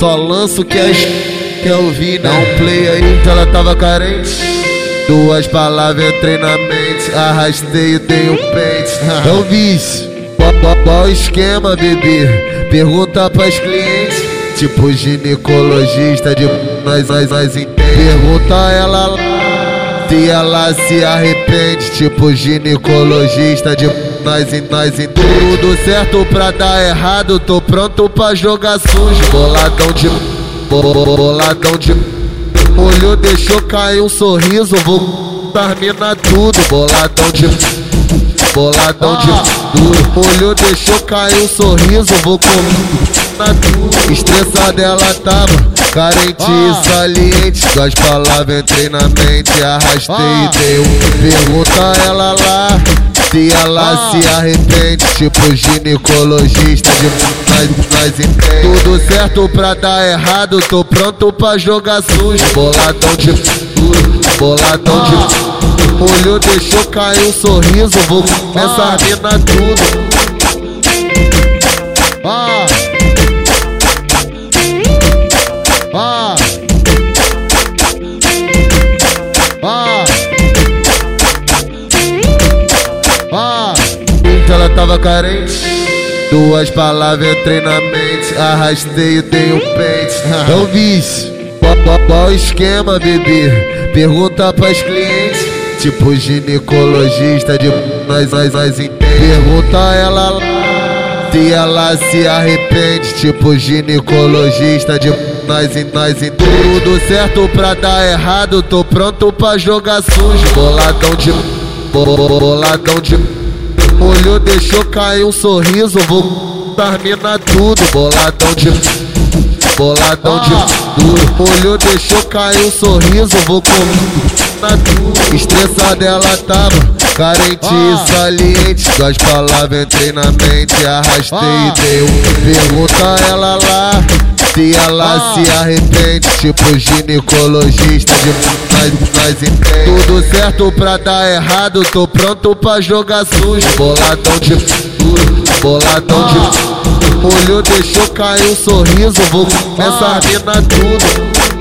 Só lanço que as quer ouvir? Um play aí, ela tava carente. Duas palavras entrei na mente, arrastei e dei um pente. É o vício, qual esquema, bebê? Pergunta pras clientes, tipo ginecologista de nós, nós, nós entende. Pergunta ela se ela se arrepende, tipo ginecologista de nós, nós entende. Tudo certo pra dar errado, tô pronto pra jogar sujo. Boladão de boladão de olho deixou cair um sorriso, vou terminar tudo, boladão de boladão de duro, olho deixou cair um sorriso, vou tudo. Estressada ela tava, carente e saliente, duas palavras entrei na mente, arrastei e dei um pergunta ela lá. Se ela ah. se arrepende, tipo ginecologista de nós, nós entende. Tudo certo pra dar errado, tô pronto pra jogar sujo. Boladão de duro, boladão de ah. olho deixou cair um sorriso, vou começar a mina tudo. Ah. Ah. Tava carente. Duas palavras entrei na mente, arrastei e dei um pente. É o vício, qual, qual, qual esquema, bebê? Pergunta pras clientes, tipo ginecologista de nós, nós, nós entende. Pergunta ela lá, se ela se arrepende, tipo ginecologista de nós, nós entende. Tudo certo pra dar errado, tô pronto pra jogar sujo. Boladão de, boladão de olho deixou cair um sorriso, vou terminar tudo, boladão de boladão de duro. Olho deixou cair um sorriso, vou comer tudo. Estressada ela tava, carente e saliente. Duas palavras entrei na mente, arrastei e dei um. Pergunta ela lá. Se ela ah. se arrepende, tipo ginecologista de nós, nós entende. Tudo certo pra dar errado, tô pronto pra jogar sujo. Boladão de duro, boladão de ah. olho deixou cair um sorriso, vou começar a mina tudo. Ah.